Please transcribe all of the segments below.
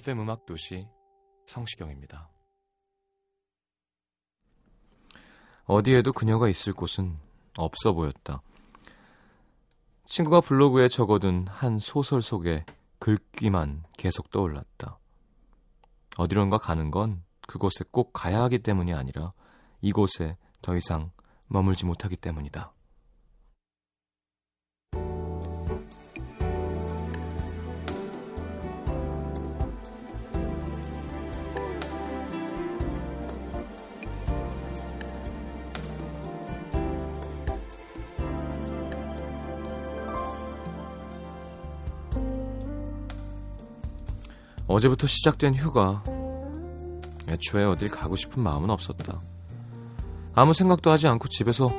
FM 음악 도시 성시경입니다. 어디에도 그녀가 있을 곳은 없어 보였다. 친구가 블로그에 적어둔 한 소설 속의 글귀만 계속 떠올랐다. 어디론가 가는 건 그곳에 꼭 가야 하기 때문이 아니라 이곳에 더 이상 머물지 못하기 때문이다. 어제부터 시작된 휴가. 애초에 어딜 가고 싶은 마음은 없었다. 아무 생각도 하지 않고 집에서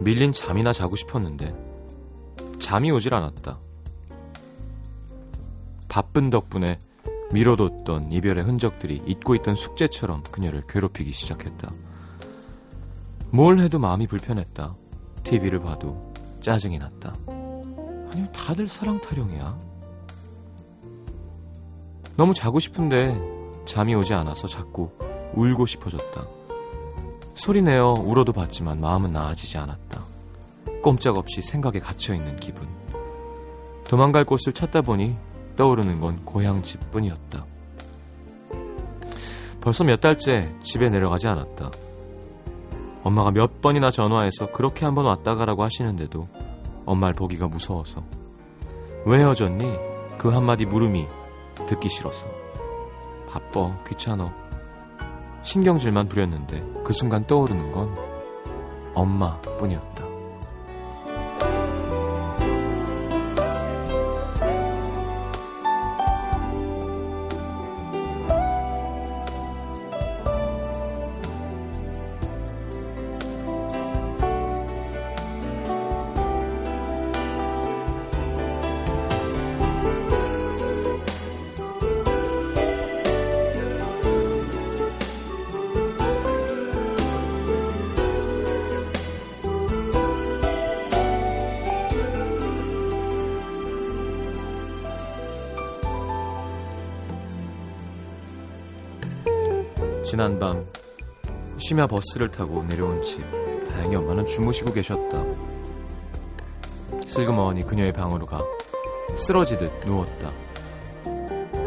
밀린 잠이나 자고 싶었는데 잠이 오질 않았다. 바쁜 덕분에 미뤄뒀던 이별의 흔적들이 잊고 있던 숙제처럼 그녀를 괴롭히기 시작했다. 뭘 해도 마음이 불편했다. TV를 봐도 짜증이 났다. 아니, 다들 사랑 타령이야. 너무 자고 싶은데 잠이 오지 않아서 자꾸 울고 싶어졌다. 소리내어 울어도 봤지만 마음은 나아지지 않았다. 꼼짝없이 생각에 갇혀있는 기분. 도망갈 곳을 찾다 보니 떠오르는 건 고향 집 뿐이었다. 벌써 몇 달째 집에 내려가지 않았다. 엄마가 몇 번이나 전화해서 그렇게 한번 왔다 가라고 하시는데도 엄마를 보기가 무서워서 왜 헤어졌니? 그 한마디 물음이 듣기 싫어서 바빠 귀찮아 신경질만 부렸는데 그 순간 떠오르는 건 엄마 뿐이었다. 지난 밤 심야 버스를 타고 내려온 집 다행히 엄마는 주무시고 계셨다. 슬그머니 그녀의 방으로 가 쓰러지듯 누웠다.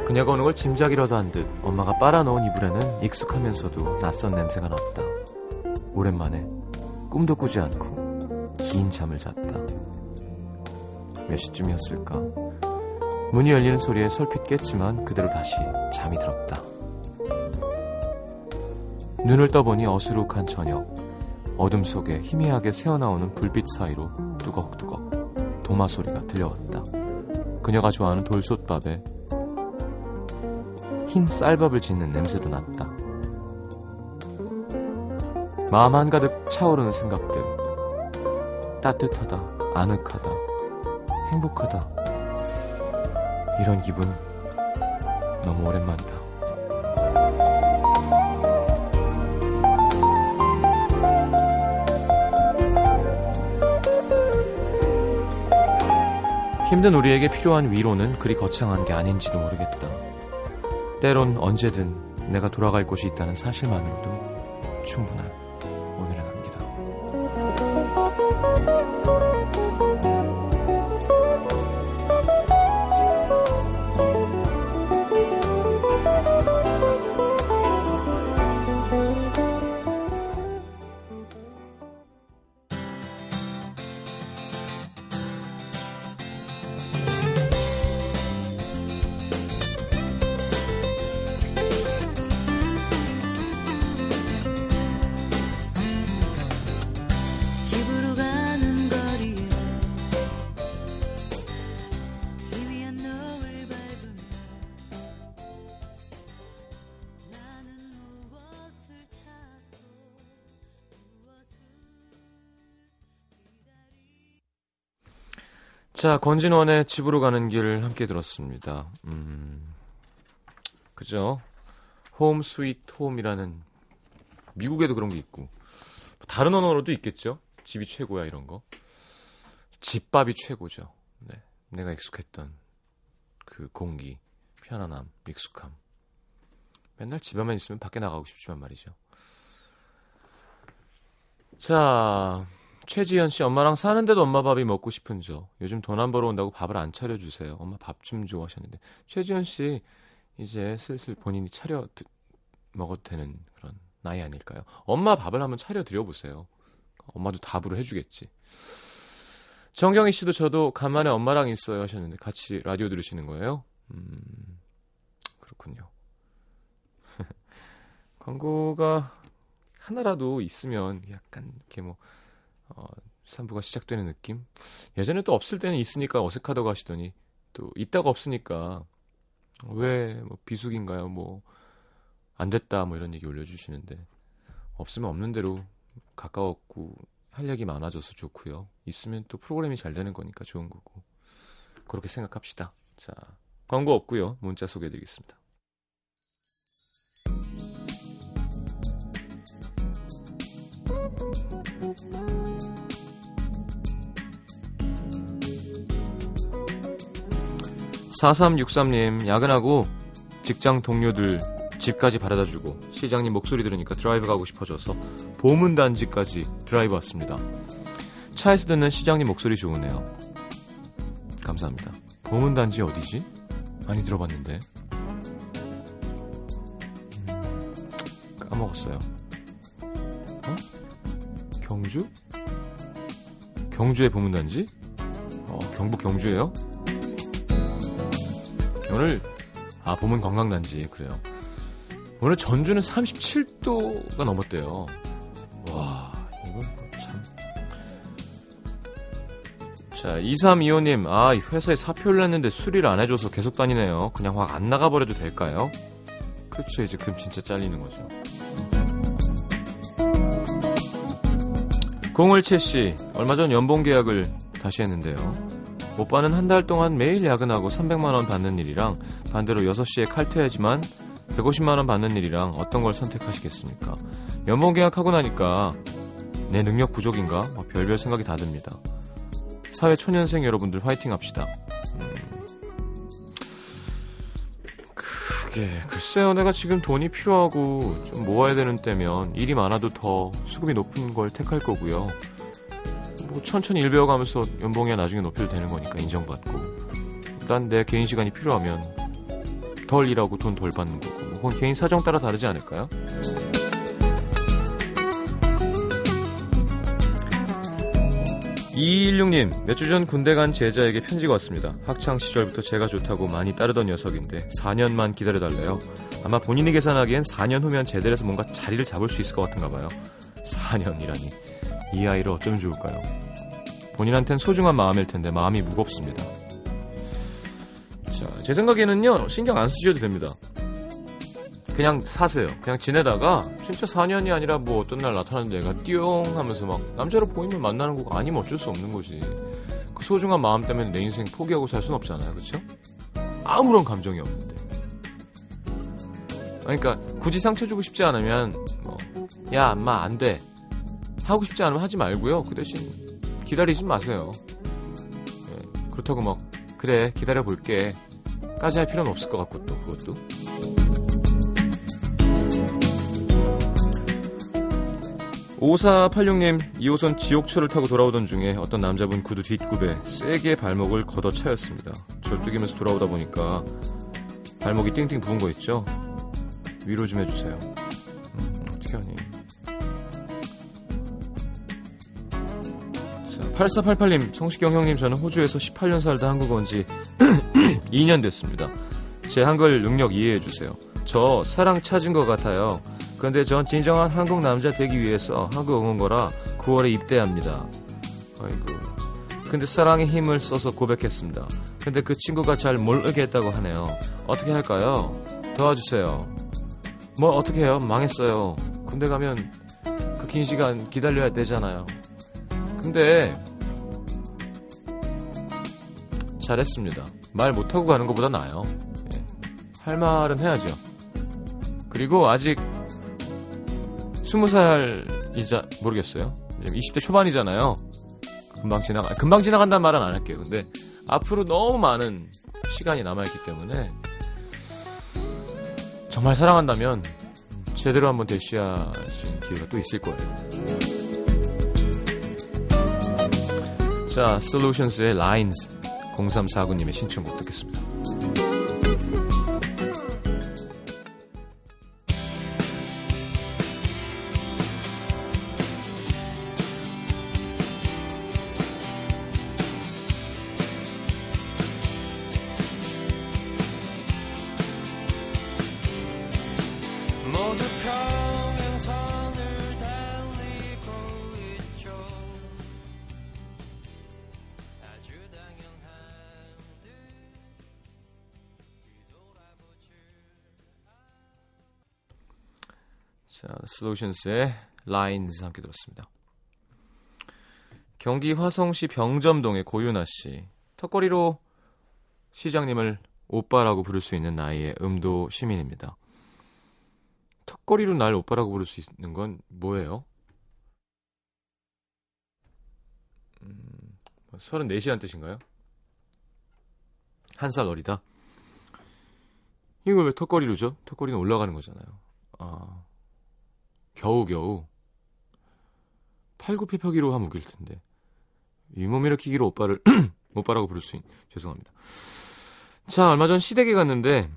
그녀가 오는 걸 짐작이라도 한 듯 엄마가 빨아넣은 이불에는 익숙하면서도 낯선 냄새가 났다. 오랜만에 꿈도 꾸지 않고 긴 잠을 잤다. 몇 시쯤이었을까? 문이 열리는 소리에 설핏 깼지만 그대로 다시 잠이 들었다. 눈을 떠보니 어수룩한 저녁. 어둠 속에 희미하게 새어나오는 불빛 사이로 뚜걱뚜걱 도마 소리가 들려왔다. 그녀가 좋아하는 돌솥밥에 흰 쌀밥을 짓는 냄새도 났다. 마음 한가득 차오르는 생각들. 따뜻하다, 아늑하다, 행복하다. 이런 기분 너무 오랜만이다. 힘든 우리에게 필요한 위로는 그리 거창한 게 아닌지도 모르겠다. 때론 언제든 내가 돌아갈 곳이 있다는 사실만으로도 충분한 자, 권진원의 집으로 가는 길 함께 들었습니다. 음, 그죠? home sweet home이라는 미국에도 그런 게 있고 다른 언어로도 있겠죠. 집이 최고야 이런 거. 집밥이 최고죠. 네. 내가 익숙했던 그 공기, 편안함, 익숙함. 맨날 집에만 있으면 밖에 나가고 싶지만 말이죠. 자, 최지현 씨 엄마랑 사는데도 엄마 밥이 먹고 싶은 저. 요즘 돈 안 벌어 온다고 밥을 안 차려 주세요. 엄마 밥 좀 줘 하셨는데 최지현 씨 이제 슬슬 본인이 차려 드, 먹어도 되는 그런 나이 아닐까요? 엄마 밥을 한번 차려 드려 보세요. 엄마도 답으로 해주겠지. 정경희 씨도 저도 간만에 엄마랑 있어요 하셨는데 같이 라디오 들으시는 거예요? 음, 그렇군요. 광고가 하나라도 있으면 약간 이렇게 뭐 어, 3부가 시작되는 느낌? 예전에 또 없을 때는 있으니까 어색하다고 하시더니 또 있다가 없으니까 왜 뭐 비수기인가요? 뭐 안 됐다 뭐 이런 얘기 올려주시는데 없으면 없는 대로 가까웠고 할 얘기 많아져서 좋고요. 있으면 또 프로그램이 잘 되는 거니까 좋은 거고 그렇게 생각합시다. 자 광고 없고요. 문자 소개해드리겠습니다. 4363님, 야근하고 직장 동료들 집까지 바래다 주고 시장님 목소리 들으니까 드라이브 가고 싶어져서 보문단지까지 드라이브 왔습니다. 차에서 듣는 시장님 목소리 좋으네요. 감사합니다. 보문단지 어디지? 많이 들어봤는데. 음, 까먹었어요. 어? 경주? 경주의 보문단지? 어, 경북 경주예요? 오늘 아 봄은 관광단지 그래요. 오늘 전주는 37도가 넘었대요. 와 이거 참. 자 2325님 아 회사에 사표를 냈는데 수리를 안 해줘서 계속 다니네요. 그냥 확 안 나가버려도 될까요? 그렇죠 이제 그럼 진짜 잘리는 거죠. 공을채 씨 얼마 전 연봉 계약을 다시 했는데요. 오빠는 한 달 동안 매일 야근하고 300만원 받는 일이랑 반대로 6시에 칼퇴하지만 150만원 받는 일이랑 어떤 걸 선택하시겠습니까? 연봉 계약하고 나니까 내 능력 부족인가? 뭐 별별 생각이 다 듭니다. 사회 초년생 여러분들 화이팅 합시다. 음. 그게 글쎄요 내가 지금 돈이 필요하고 좀 모아야 되는 때면 일이 많아도 더 수급이 높은 걸 택할 거고요. 뭐 천천히 일 배워가면서 연봉이 나중에 높여도 되는 거니까 인정받고 난내 개인 시간이 필요하면 덜 일하고 돈 덜 받는 거고 뭐 그건 개인 사정 따라 다르지 않을까요? 이일육님 몇 주 전 군대 간 제자에게 편지가 왔습니다. 학창 시절부터 제가 좋다고 많이 따르던 녀석인데 4년만 기다려달래요. 아마 본인이 계산하기엔 4년 후면 제대로해서 뭔가 자리를 잡을 수 있을 것 같은가 봐요. 4년이라니 이 아이를 어쩌면 좋을까요? 본인한텐 소중한 마음일 텐데 마음이 무겁습니다. 자, 제 생각에는요, 신경 안 쓰셔도 됩니다. 그냥 사세요. 그냥 지내다가 진짜 4년이 아니라 뭐 어떤 날 나타나는 애가 띠용 하면서 막 남자로 보이면 만나는 거고 아니면 어쩔 수 없는 거지. 그 소중한 마음 때문에 내 인생 포기하고 살 수는 없잖아요. 그쵸? 아무런 감정이 없는데. 그러니까 굳이 상처 주고 싶지 않으면 뭐, 야, 엄마 안 돼. 하고 싶지 않으면 하지 말고요. 그 대신 기다리지 마세요. 네, 그렇다고 막 그래 기다려 볼게 까지 할 필요는 없을 것 같고 또 그것도. 오사팔육님 2호선 지옥철을 타고 돌아오던 중에 어떤 남자분 구두 뒷굽에 세게 발목을 걷어차였습니다. 절뚝이면서 돌아오다 보니까 발목이 띵띵 부은 거 있죠? 위로 좀 해주세요. 음, 어떻게 하니? 8488님, 성시경 형님, 저는 호주에서 18년 살다 한국 온 지 2년 됐습니다. 제 한글 능력 이해해주세요. 저 사랑 찾은 것 같아요. 그런데 전 진정한 한국 남자 되기 위해서 한국 온 거라 9월에 입대합니다. 아이고. 근데 사랑의 힘을 써서 고백했습니다. 근데 그 친구가 잘 모르겠다고 하네요. 어떻게 할까요? 도와주세요. 뭐 어떻게 해요? 망했어요. 군대 가면 그 긴 시간 기다려야 되잖아요. 근데 잘했습니다. 말 못하고 가는 것보다 나아요. 예. 할 말은 해야죠. 그리고 아직 20살이자 모르겠어요. 20대 초반이잖아요. 금방 지나가 금방 지나간다는 말은 안 할게요. 근데 앞으로 너무 많은 시간이 남아 있기 때문에 정말 사랑한다면 제대로 한번 대시할 수 있는 기회가 또 있을 거예요. 자, 솔루션스의 Lines 0349님의 신청곡 듣겠습니다. 솔루션스의 Lines 함께 들었습니다. 경기 화성시 병점동의 고윤아 씨. 턱걸이로 시장님을 오빠라고 부를 수 있는 나이의 음도 시민입니다. 턱걸이로 날 오빠라고 부를 수 있는 건 뭐예요? 음, 34시란 뜻인가요? 한 살 어리다? 이걸 왜 턱걸이로죠? 턱걸이는 올라가는 거잖아요. 아, 겨우겨우. 팔굽혀펴기로 하면 웃길 텐데. 윗몸 일으키기로 오빠를, 오빠라고 부를 수 있, 죄송합니다. 자, 얼마 전 시댁에 갔는데,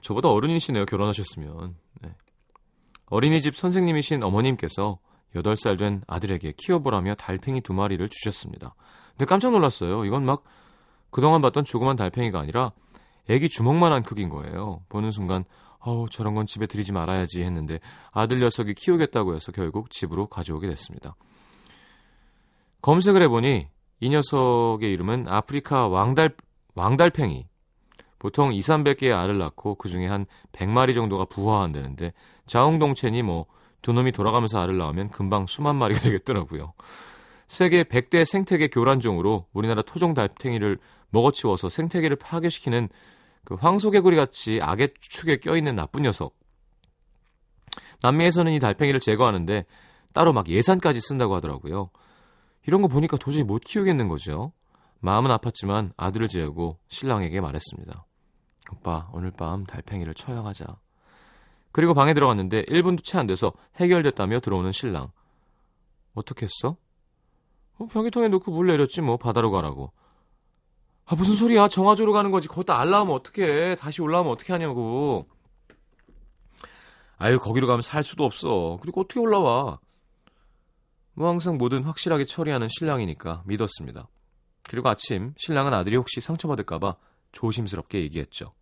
저보다 어른이시네요, 결혼하셨으면. 네. 어린이집 선생님이신 어머님께서 8살 된 아들에게 키워보라며 달팽이 두 마리를 주셨습니다. 근데 깜짝 놀랐어요. 이건 막 그동안 봤던 조그만 달팽이가 아니라 애기 주먹만한 크기인 거예요. 보는 순간 어우 저런 건 집에 들이지 말아야지 했는데 아들 녀석이 키우겠다고 해서 결국 집으로 가져오게 됐습니다. 검색을 해보니 이 녀석의 이름은 아프리카 왕달, 왕달팽이. 보통 2, 300개의 알을 낳고 그 중에 한 100마리 정도가 부화한다는데 자웅동체니 뭐 두 놈이 돌아가면서 알을 낳으면 금방 수만 마리가 되겠더라고요. 세계 100대 생태계 교란종으로 우리나라 토종 달팽이를 먹어치워서 생태계를 파괴시키는 그 황소개구리 같이 악의 축에 껴있는 나쁜 녀석. 남미에서는 이 달팽이를 제거하는데 따로 막 예산까지 쓴다고 하더라고요. 이런 거 보니까 도저히 못 키우겠는 거죠. 마음은 아팠지만 아들을 재우고 신랑에게 말했습니다. 오빠, 오늘 밤 달팽이를 처형하자. 그리고 방에 들어갔는데 1분도 채 안 돼서 해결됐다며 들어오는 신랑. 어떻게 했어? 어, 변기통에 넣고 물 내렸지 뭐 바다로 가라고. 아 무슨 소리야 정화조로 가는 거지 거기다 알 나오면 어떡해 다시 올라오면 어떻게 하냐고. 아유 거기로 가면 살 수도 없어. 그리고 어떻게 올라와. 뭐 항상 뭐든 확실하게 처리하는 신랑이니까 믿었습니다. 그리고 아침 신랑은 아들이 혹시 상처받을까봐 조심스럽게 얘기했죠.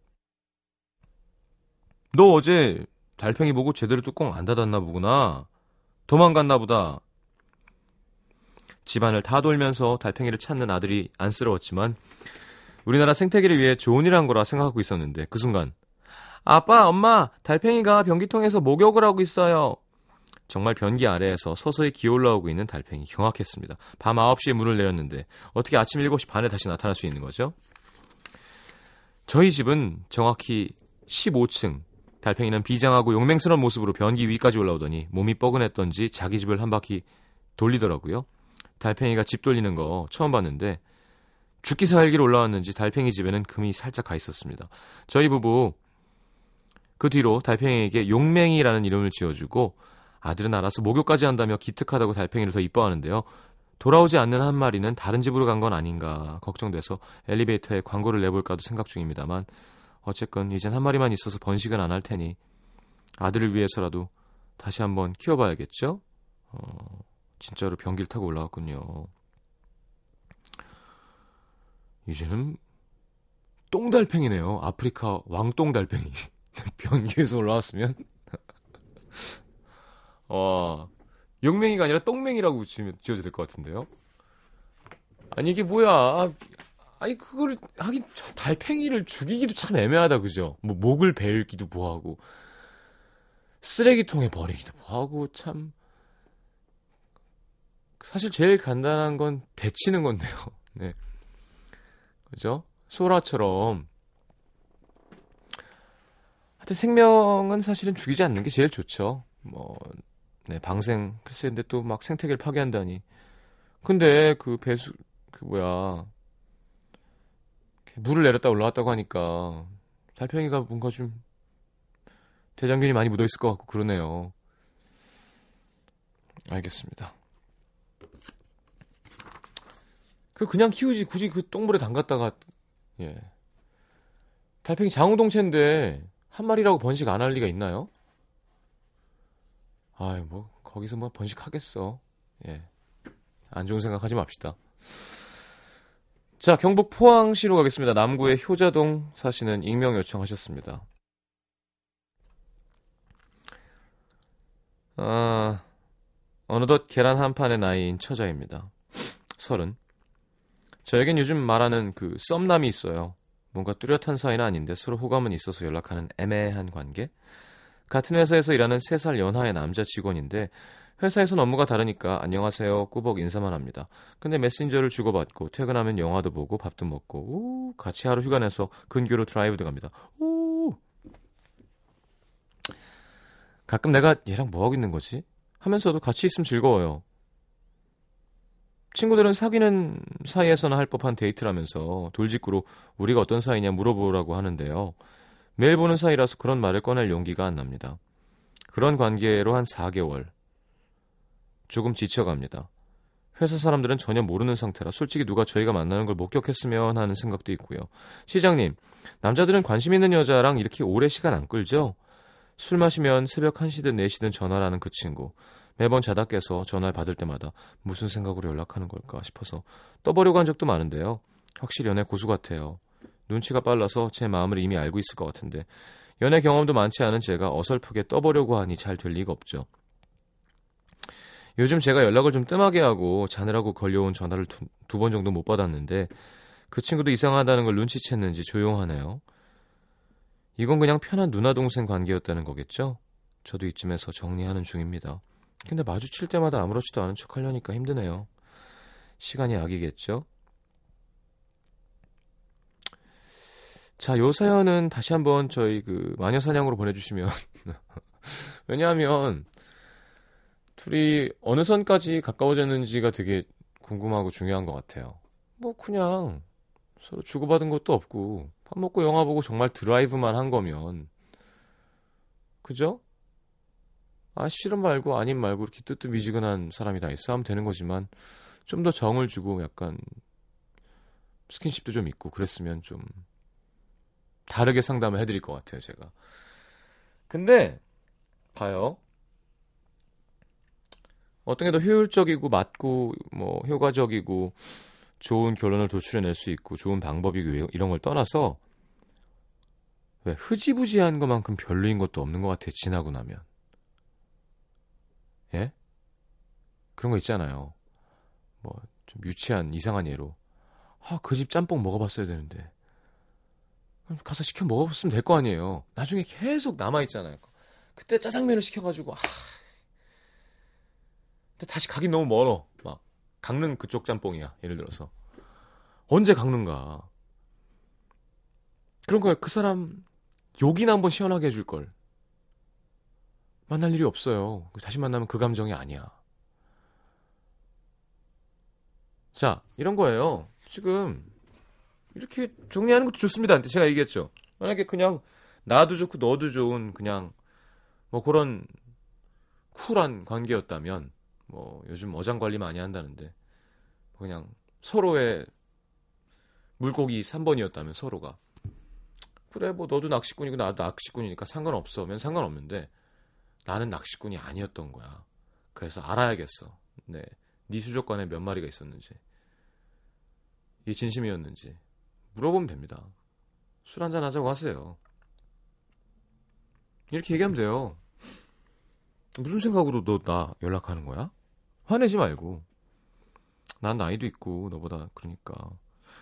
너 어제 달팽이 보고 제대로 뚜껑 안 닫았나 보구나. 도망갔나 보다. 집안을 다 돌면서 달팽이를 찾는 아들이 안쓰러웠지만 우리나라 생태계를 위해 좋은 일한 거라 생각하고 있었는데 그 순간 아빠, 엄마, 달팽이가 변기통에서 목욕을 하고 있어요. 정말 변기 아래에서 서서히 기어올라오고 있는 달팽이 경악했습니다. 밤 9시에 문을 내렸는데 어떻게 아침 7시 반에 다시 나타날 수 있는 거죠? 저희 집은 정확히 15층. 달팽이는 비장하고 용맹스러운 모습으로 변기 위까지 올라오더니 몸이 뻐근했던지 자기 집을 한 바퀴 돌리더라고요. 달팽이가 집 돌리는 거 처음 봤는데 죽기 살기로 올라왔는지 달팽이 집에는 금이 살짝 가 있었습니다. 저희 부부 그 뒤로 달팽이에게 용맹이라는 이름을 지어주고 아들은 알아서 목욕까지 한다며 기특하다고 달팽이를 더 이뻐하는데요. 돌아오지 않는 한 마리는 다른 집으로 간 건 아닌가 걱정돼서 엘리베이터에 광고를 내볼까도 생각 중입니다만 어쨌건 이젠 한 마리만 있어서 번식은 안 할 테니 아들을 위해서라도 다시 한번 키워봐야겠죠? 어, 진짜로 변기를 타고 올라왔군요. 이제는 똥달팽이네요. 아프리카 왕똥달팽이. 변기에서 올라왔으면 와 용맹이가 아니라 똥맹이라고 지어도 될 것 같은데요. 아니 이게 뭐야? 아니 그걸 하긴 저 달팽이를 죽이기도 참 애매하다 그죠? 뭐 목을 베기도 뭐하고 쓰레기통에 버리기도 뭐하고 참 사실 제일 간단한 건 데치는 건데요. 네. 그죠? 소라처럼 하여튼 생명은 사실은 죽이지 않는 게 제일 좋죠. 뭐, 네, 방생, 글쎄, 근데 또 막 생태계를 파괴한다니. 근데 그 배수, 그 뭐야. 물을 내렸다 올라왔다고 하니까 달팽이가 뭔가 좀 대장균이 많이 묻어 있을 것 같고 그러네요. 알겠습니다. 그 그냥 키우지 굳이 그 똥물에 담갔다가 예. 달팽이 장우동체인데 한 마리라고 번식 안 할 리가 있나요? 아이 뭐 거기서 뭐 번식하겠어. 예. 안 좋은 생각하지 맙시다. 자, 경북 포항시로 가겠습니다. 남구의 효자동 사시는 익명 요청하셨습니다. 아, 어느덧 계란 한 판의 나이인 처자입니다. 서른. 저에겐 요즘 말하는 그 썸남이 있어요. 뭔가 뚜렷한 사이는 아닌데 서로 호감은 있어서 연락하는 애매한 관계. 같은 회사에서 일하는 3살 연하의 남자 직원인데 회사에선 업무가 다르니까 안녕하세요 꾸벅 인사만 합니다. 근데 메신저를 주고받고 퇴근하면 영화도 보고 밥도 먹고 오, 같이 하루 휴가 내서 근교로 드라이브도 갑니다. 오. 가끔 내가 얘랑 뭐 하고 있는 거지? 하면서도 같이 있으면 즐거워요. 친구들은 사귀는 사이에서나 할 법한 데이트라면서 돌직구로 우리가 어떤 사이냐 물어보라고 하는데요. 매일 보는 사이라서 그런 말을 꺼낼 용기가 안 납니다. 그런 관계로 한 4개월. 조금 지쳐갑니다. 회사 사람들은 전혀 모르는 상태라 솔직히 누가 저희가 만나는 걸 목격했으면 하는 생각도 있고요. 시장님, 남자들은 관심 있는 여자랑 이렇게 오래 시간 안 끌죠? 술 마시면 새벽 1시든 4시든 전화를 하는 그 친구. 매번 자다 깨서 전화를 받을 때마다 무슨 생각으로 연락하는 걸까 싶어서 떠보려고 한 적도 많은데요. 확실히 연애 고수 같아요. 눈치가 빨라서 제 마음을 이미 알고 있을 것 같은데 연애 경험도 많지 않은 제가 어설프게 떠보려고 하니 잘 될 리가 없죠. 요즘 제가 연락을 좀 뜸하게 하고 자느라고 걸려온 전화를 두 번 정도 못 받았는데 그 친구도 이상하다는 걸 눈치챘는지 조용하네요. 이건 그냥 편한 누나 동생 관계였다는 거겠죠? 저도 이쯤에서 정리하는 중입니다. 근데 마주칠 때마다 아무렇지도 않은 척 하려니까 힘드네요. 시간이 약이겠죠? 자, 요 사연은 다시 한번 저희 그 마녀사냥으로 보내주시면. 왜냐하면, 둘이 어느 선까지 가까워졌는지가 되게 궁금하고 중요한 것 같아요. 뭐, 그냥 서로 주고받은 것도 없고, 밥 먹고 영화 보고 정말 드라이브만 한 거면, 그죠? 아, 싫은 말고 아닌 말고 이렇게 뜨뜻미지근한 사람이 다 있어 하면 되는 거지만, 좀 더 정을 주고 약간, 스킨십도 좀 있고 그랬으면 좀 다르게 상담을 해드릴 것 같아요, 제가. 근데, 봐요. 어떤 게 더 효율적이고 맞고 뭐 효과적이고 좋은 결론을 도출해낼 수 있고 좋은 방법이고 이런 걸 떠나서 왜 흐지부지한 것만큼 별로인 것도 없는 것 같아요. 지나고 나면. 예? 그런 거 있잖아요. 뭐 좀 유치한 이상한 예로 아 그 집 짬뽕 먹어봤어야 되는데 가서 시켜 먹어봤으면 될 거 아니에요. 나중에 계속 남아 있잖아요. 그때 짜장면을 시켜가지고 아 근데 다시 가긴 너무 멀어. 막 강릉 그쪽 짬뽕이야. 예를 들어서 언제 강릉가? 그런 거야. 그 사람 욕이나 한번 시원하게 해줄 걸. 만날 일이 없어요. 다시 만나면 그 감정이 아니야. 자, 이런 거예요. 지금 이렇게 정리하는 것도 좋습니다. 제가 얘기했죠. 만약에 그냥 나도 좋고 너도 좋은 그냥 뭐 그런 쿨한 관계였다면 뭐 요즘 어장 관리 많이 한다는데 그냥 서로의 물고기 3번이었다면 서로가 그래 뭐 너도 낚시꾼이고 나도 낚시꾼이니까 상관없어 면 상관없는데 나는 낚시꾼이 아니었던 거야. 그래서 알아야겠어. 네. 네 수족관에 몇 마리가 있었는지. 이게 진심이었는지 물어보면 됩니다. 술 한잔 하자고 하세요. 이렇게 얘기하면 돼요. 무슨 생각으로 너 나 연락하는 거야? 화내지 말고. 난 나이도 있고 너보다 그러니까.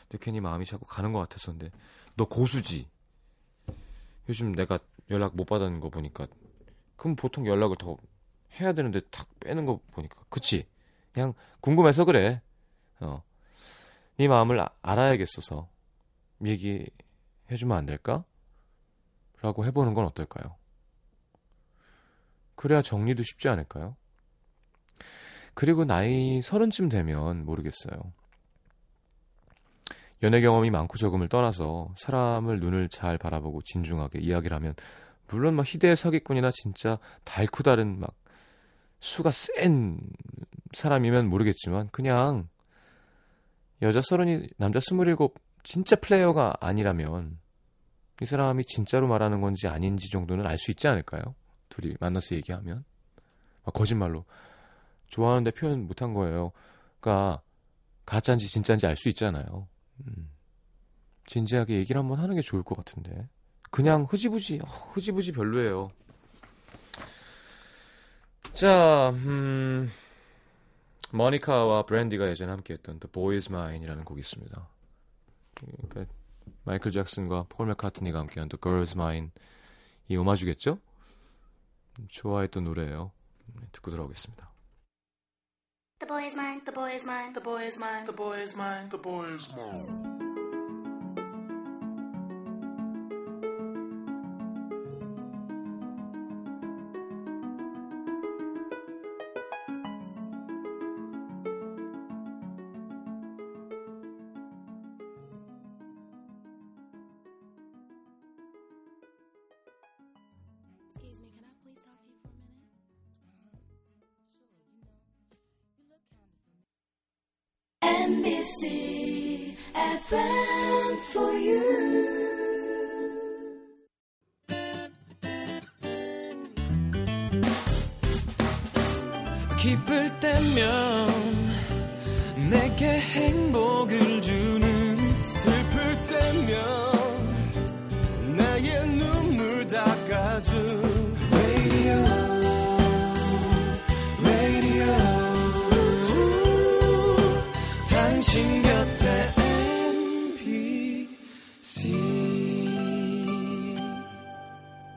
근데 괜히 마음이 자꾸 가는 것 근데 너 고수지. 요즘 내가 연락 못 받는 거 보니까 그럼 보통 연락을 더 해야 되는데 탁 빼는 거 보니까 그치? 그냥 궁금해서 그래. 어. 네 마음을 아, 알아야겠어서 얘기해주면 안 될까? 라고 해보는 건 어떨까요? 그래야 정리도 쉽지 않을까요? 그리고 나이 서른쯤 되면 모르겠어요. 연애 경험이 많고 적음을 떠나서 사람을 눈을 잘 바라보고 진중하게 이야기를 하면 물론 막 희대의 사기꾼이나 진짜 달쿠 다른 막 수가 센 사람이면 모르겠지만 그냥 여자 서른이 남자 스물일곱 진짜 플레이어가 아니라면 이 사람이 진짜로 말하는 건지 아닌지 정도는 알 수 있지 않을까요? 둘이 만나서 얘기하면 막 거짓말로 좋아하는데 표현 못한 거예요. 그러니까 가짜인지 진짜인지 알 수 있잖아요. 음. 진지하게 얘기를 한번 하는 게 좋을 것 같은데 그냥 흐지부지 어, 흐지부지 별로예요. 자, 음, 머니카와 브랜디가 예전에 함께했던 The Boy Is Mine이라는 곡이 있습니다. 그러니까 마이클 잭슨과 폴 맥카트니가 함께한 The Girl Is Mine 이 오마주겠죠? 좋아했던 노래예요. 듣고 들어오겠습니다. The boy is mine, the boy is mine, The boy is mine. The boy is mine. The boy is mine. NBC FM for you.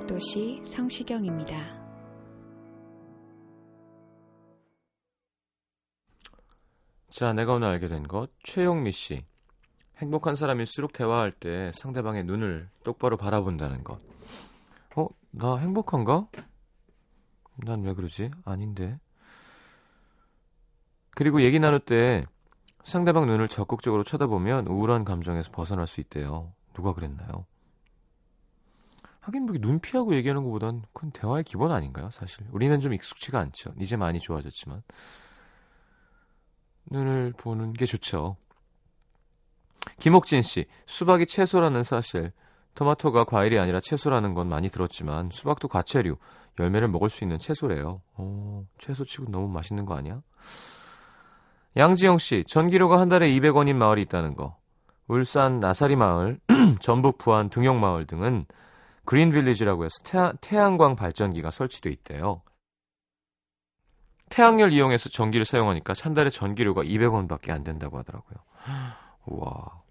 음악도시 성시경입니다. 자, 내가 오늘 알게 된 것. 최영미 씨. 행복한 사람일수록 대화할 때 상대방의 눈을 똑바로 바라본다는 것. 어, 나 행복한가? 난 왜 그러지? 아닌데. 그리고 얘기 나눌 때 상대방 눈을 적극적으로 쳐다보면 우울한 감정에서 벗어날 수 있대요. 누가 그랬나요? 하긴 뭐 눈 피하고 얘기하는 것보단 그건 대화의 기본 아닌가요, 사실? 우리는 좀 익숙치가 않죠. 이제 많이 좋아졌지만. 눈을 보는 게 좋죠. 김옥진 씨, 수박이 채소라는 사실. 토마토가 과일이 아니라 채소라는 건 많이 들었지만 수박도 과채류, 열매를 먹을 수 있는 채소래요. 오, 채소치고 너무 맛있는 거 아니야? 양지영 씨, 전기료가 한 달에 200원인 마을이 있다는 거. 울산 나사리 마을, 전북 부안 등용 마을 등은 그린 빌리지라고 해서 태양, 태양광 발전기가 설치돼 있대요. 태양열 이용해서 전기를 사용하니까 한 달에 전기료가 200원밖에 안 된다고 하더라고요. 우와.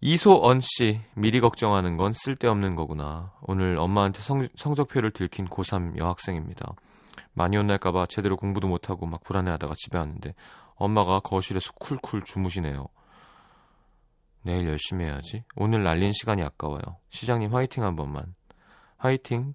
이소언 씨, 미리 걱정하는 건 쓸데없는 거구나. 오늘 엄마한테 성, 성적표를 들킨 고3 여학생입니다. 많이 혼날까봐 제대로 공부도 못하고 막 불안해하다가 집에 왔는데 엄마가 거실에서 쿨쿨 주무시네요. 내일 열심히 해야지. 오늘 날린 시간이 아까워요. 시장님 화이팅 한 번만. 화이팅.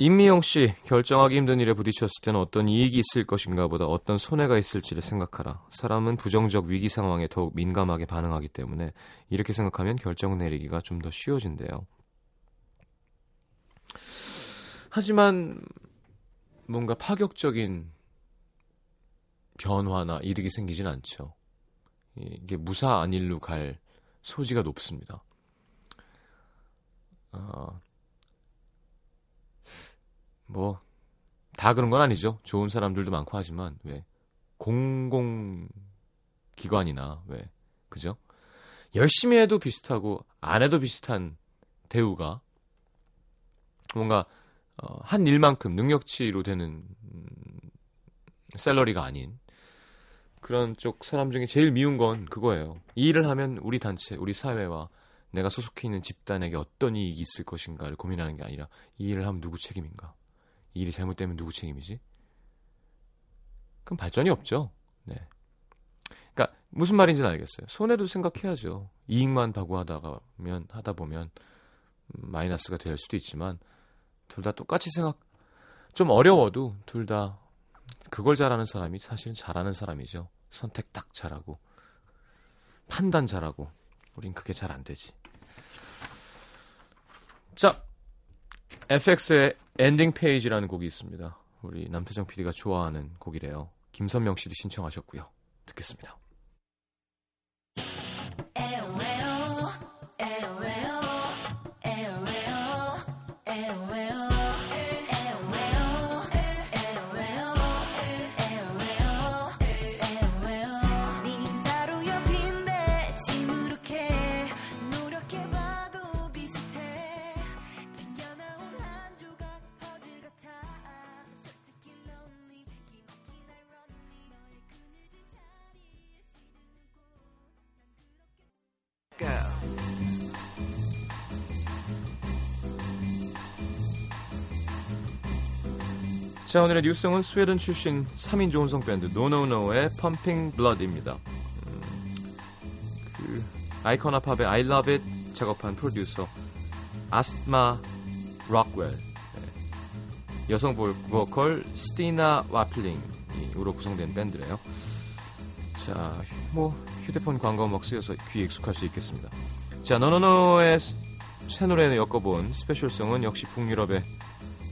임미영 씨, 결정하기 힘든 일에 부딪혔을 때는 어떤 이익이 있을 것인가 보다 어떤 손해가 있을지를 생각하라. 사람은 부정적 위기 상황에 더욱 민감하게 반응하기 때문에 이렇게 생각하면 결정 내리기가 좀 더 쉬워진대요. 하지만 뭔가 파격적인 변화나 이득이 생기진 않죠. 이게 무사 안일로 갈 소지가 높습니다. 어, 뭐, 다 그런 건 아니죠. 좋은 사람들도 많고 하지만, 왜, 공공기관이나, 왜, 그죠? 열심히 해도 비슷하고, 안 해도 비슷한 대우가, 뭔가, 어, 한 일만큼 능력치로 되는, 음, 셀러리가 아닌, 그런 쪽 사람 중에 제일 미운 건 그거예요. 이 일을 하면 우리 단체, 우리 사회와 내가 소속해 있는 집단에게 어떤 이익이 있을 것인가를 고민하는 게 아니라 이 일을 하면 누구 책임인가? 이 일이 잘못되면 누구 책임이지? 그럼 발전이 없죠. 네. 그러니까 무슨 말인지는 알겠어요. 손해도 생각해야죠. 이익만 바구하다가면 하다 보면 음, 마이너스가 될 수도 있지만 둘 다 똑같이 생각 좀 어려워도 둘 다 그걸 잘하는 사람이 사실은 잘하는 사람이죠. 선택 딱 잘하고 판단 잘하고 우린 그게 잘 안 되지. 자, FX의 엔딩 페이지라는 곡이 있습니다. 우리 남태정 PD가 좋아하는 곡이래요. 김선명 씨도 신청하셨고요. 듣겠습니다. 자, 오늘의 new song은 스웨덴 출신 3인조 혼성 밴드 노노노의 Pumping Blood입니다. 음, 그 아이코나 팝의 I Love It 작업한 프로듀서 아스트마 록웰 네. 여성 보- 보컬 스티나 와플링으로 구성된 밴드래요. 자, 뭐 휴대폰 광고 음악 쓰여서 귀에 익숙할 수 있겠습니다. 자, 노노노의 새 노래를 엮어본 special song은 역시 북유럽의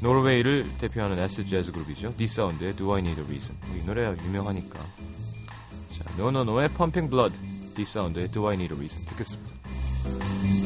노르웨이를 대표하는 acid 재즈 그룹이죠. 디사운드의 Do I Need a Reason. 이 노래가 유명하니까. 자, 노노노의 Pumping Blood, 디사운드의 Do I Need a Reason 듣겠습니다.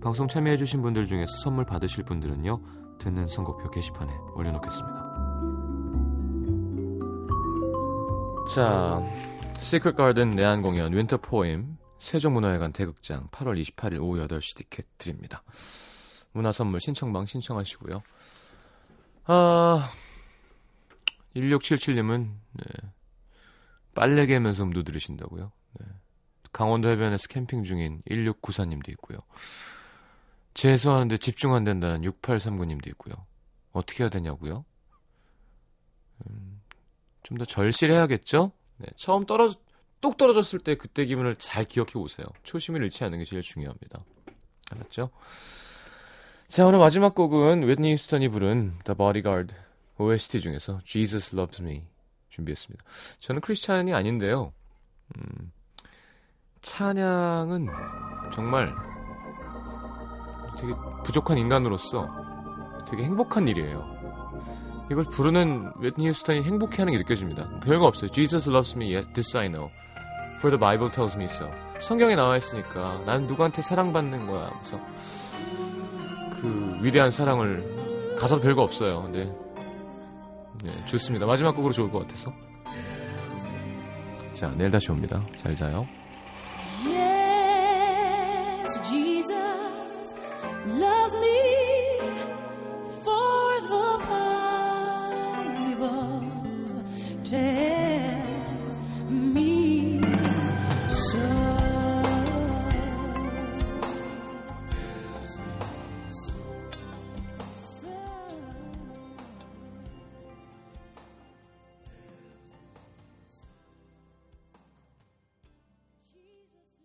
방송 참여해주신 분들 중에서 선물 받으실 분들은요, 듣는 선곡표 게시판에 올려놓겠습니다. 자, 시크릿 가든 내한 공연 Winter Poem 세종문화회관 대극장 8월 28일 오후 8시 티켓 드립니다. 문화 선물 신청방 신청하시고요. 아, 1677님은 네, 빨래 개면서 음도 들으신다고요? 네. 강원도 해변에서 캠핑 중인 1694님도 있고요. 재수하는데 집중 안 된다는 6839님도 있고요. 어떻게 해야 되냐고요? 음, 좀 더 절실해야겠죠? 네, 처음 떨어 똑 떨어졌을 때 그때 기분을 잘 기억해 보세요. 초심을 잃지 않는 게 제일 중요합니다. 알았죠? 자, 오늘 마지막 곡은 웨트니 휴스턴이 부른 The Bodyguard OST 중에서 Jesus Loves Me 준비했습니다. 저는 크리스찬이 아닌데요. 음, 찬양은 정말 되게 부족한 인간으로서 되게 행복한 일이에요. 이걸 부르는 웨트니 휴스턴이 행복해하는 게 느껴집니다. 별거 없어요. Jesus loves me, yet this I know. For the Bible tells me so. 성경에 나와 있으니까 난 누구한테 사랑받는 거야. 그래서 그 위대한 사랑을 가사 별거 없어요. 근데 네, 좋습니다. 마지막 곡으로 좋을 것 같아서. 자, 내일 다시 옵니다. 잘 자요.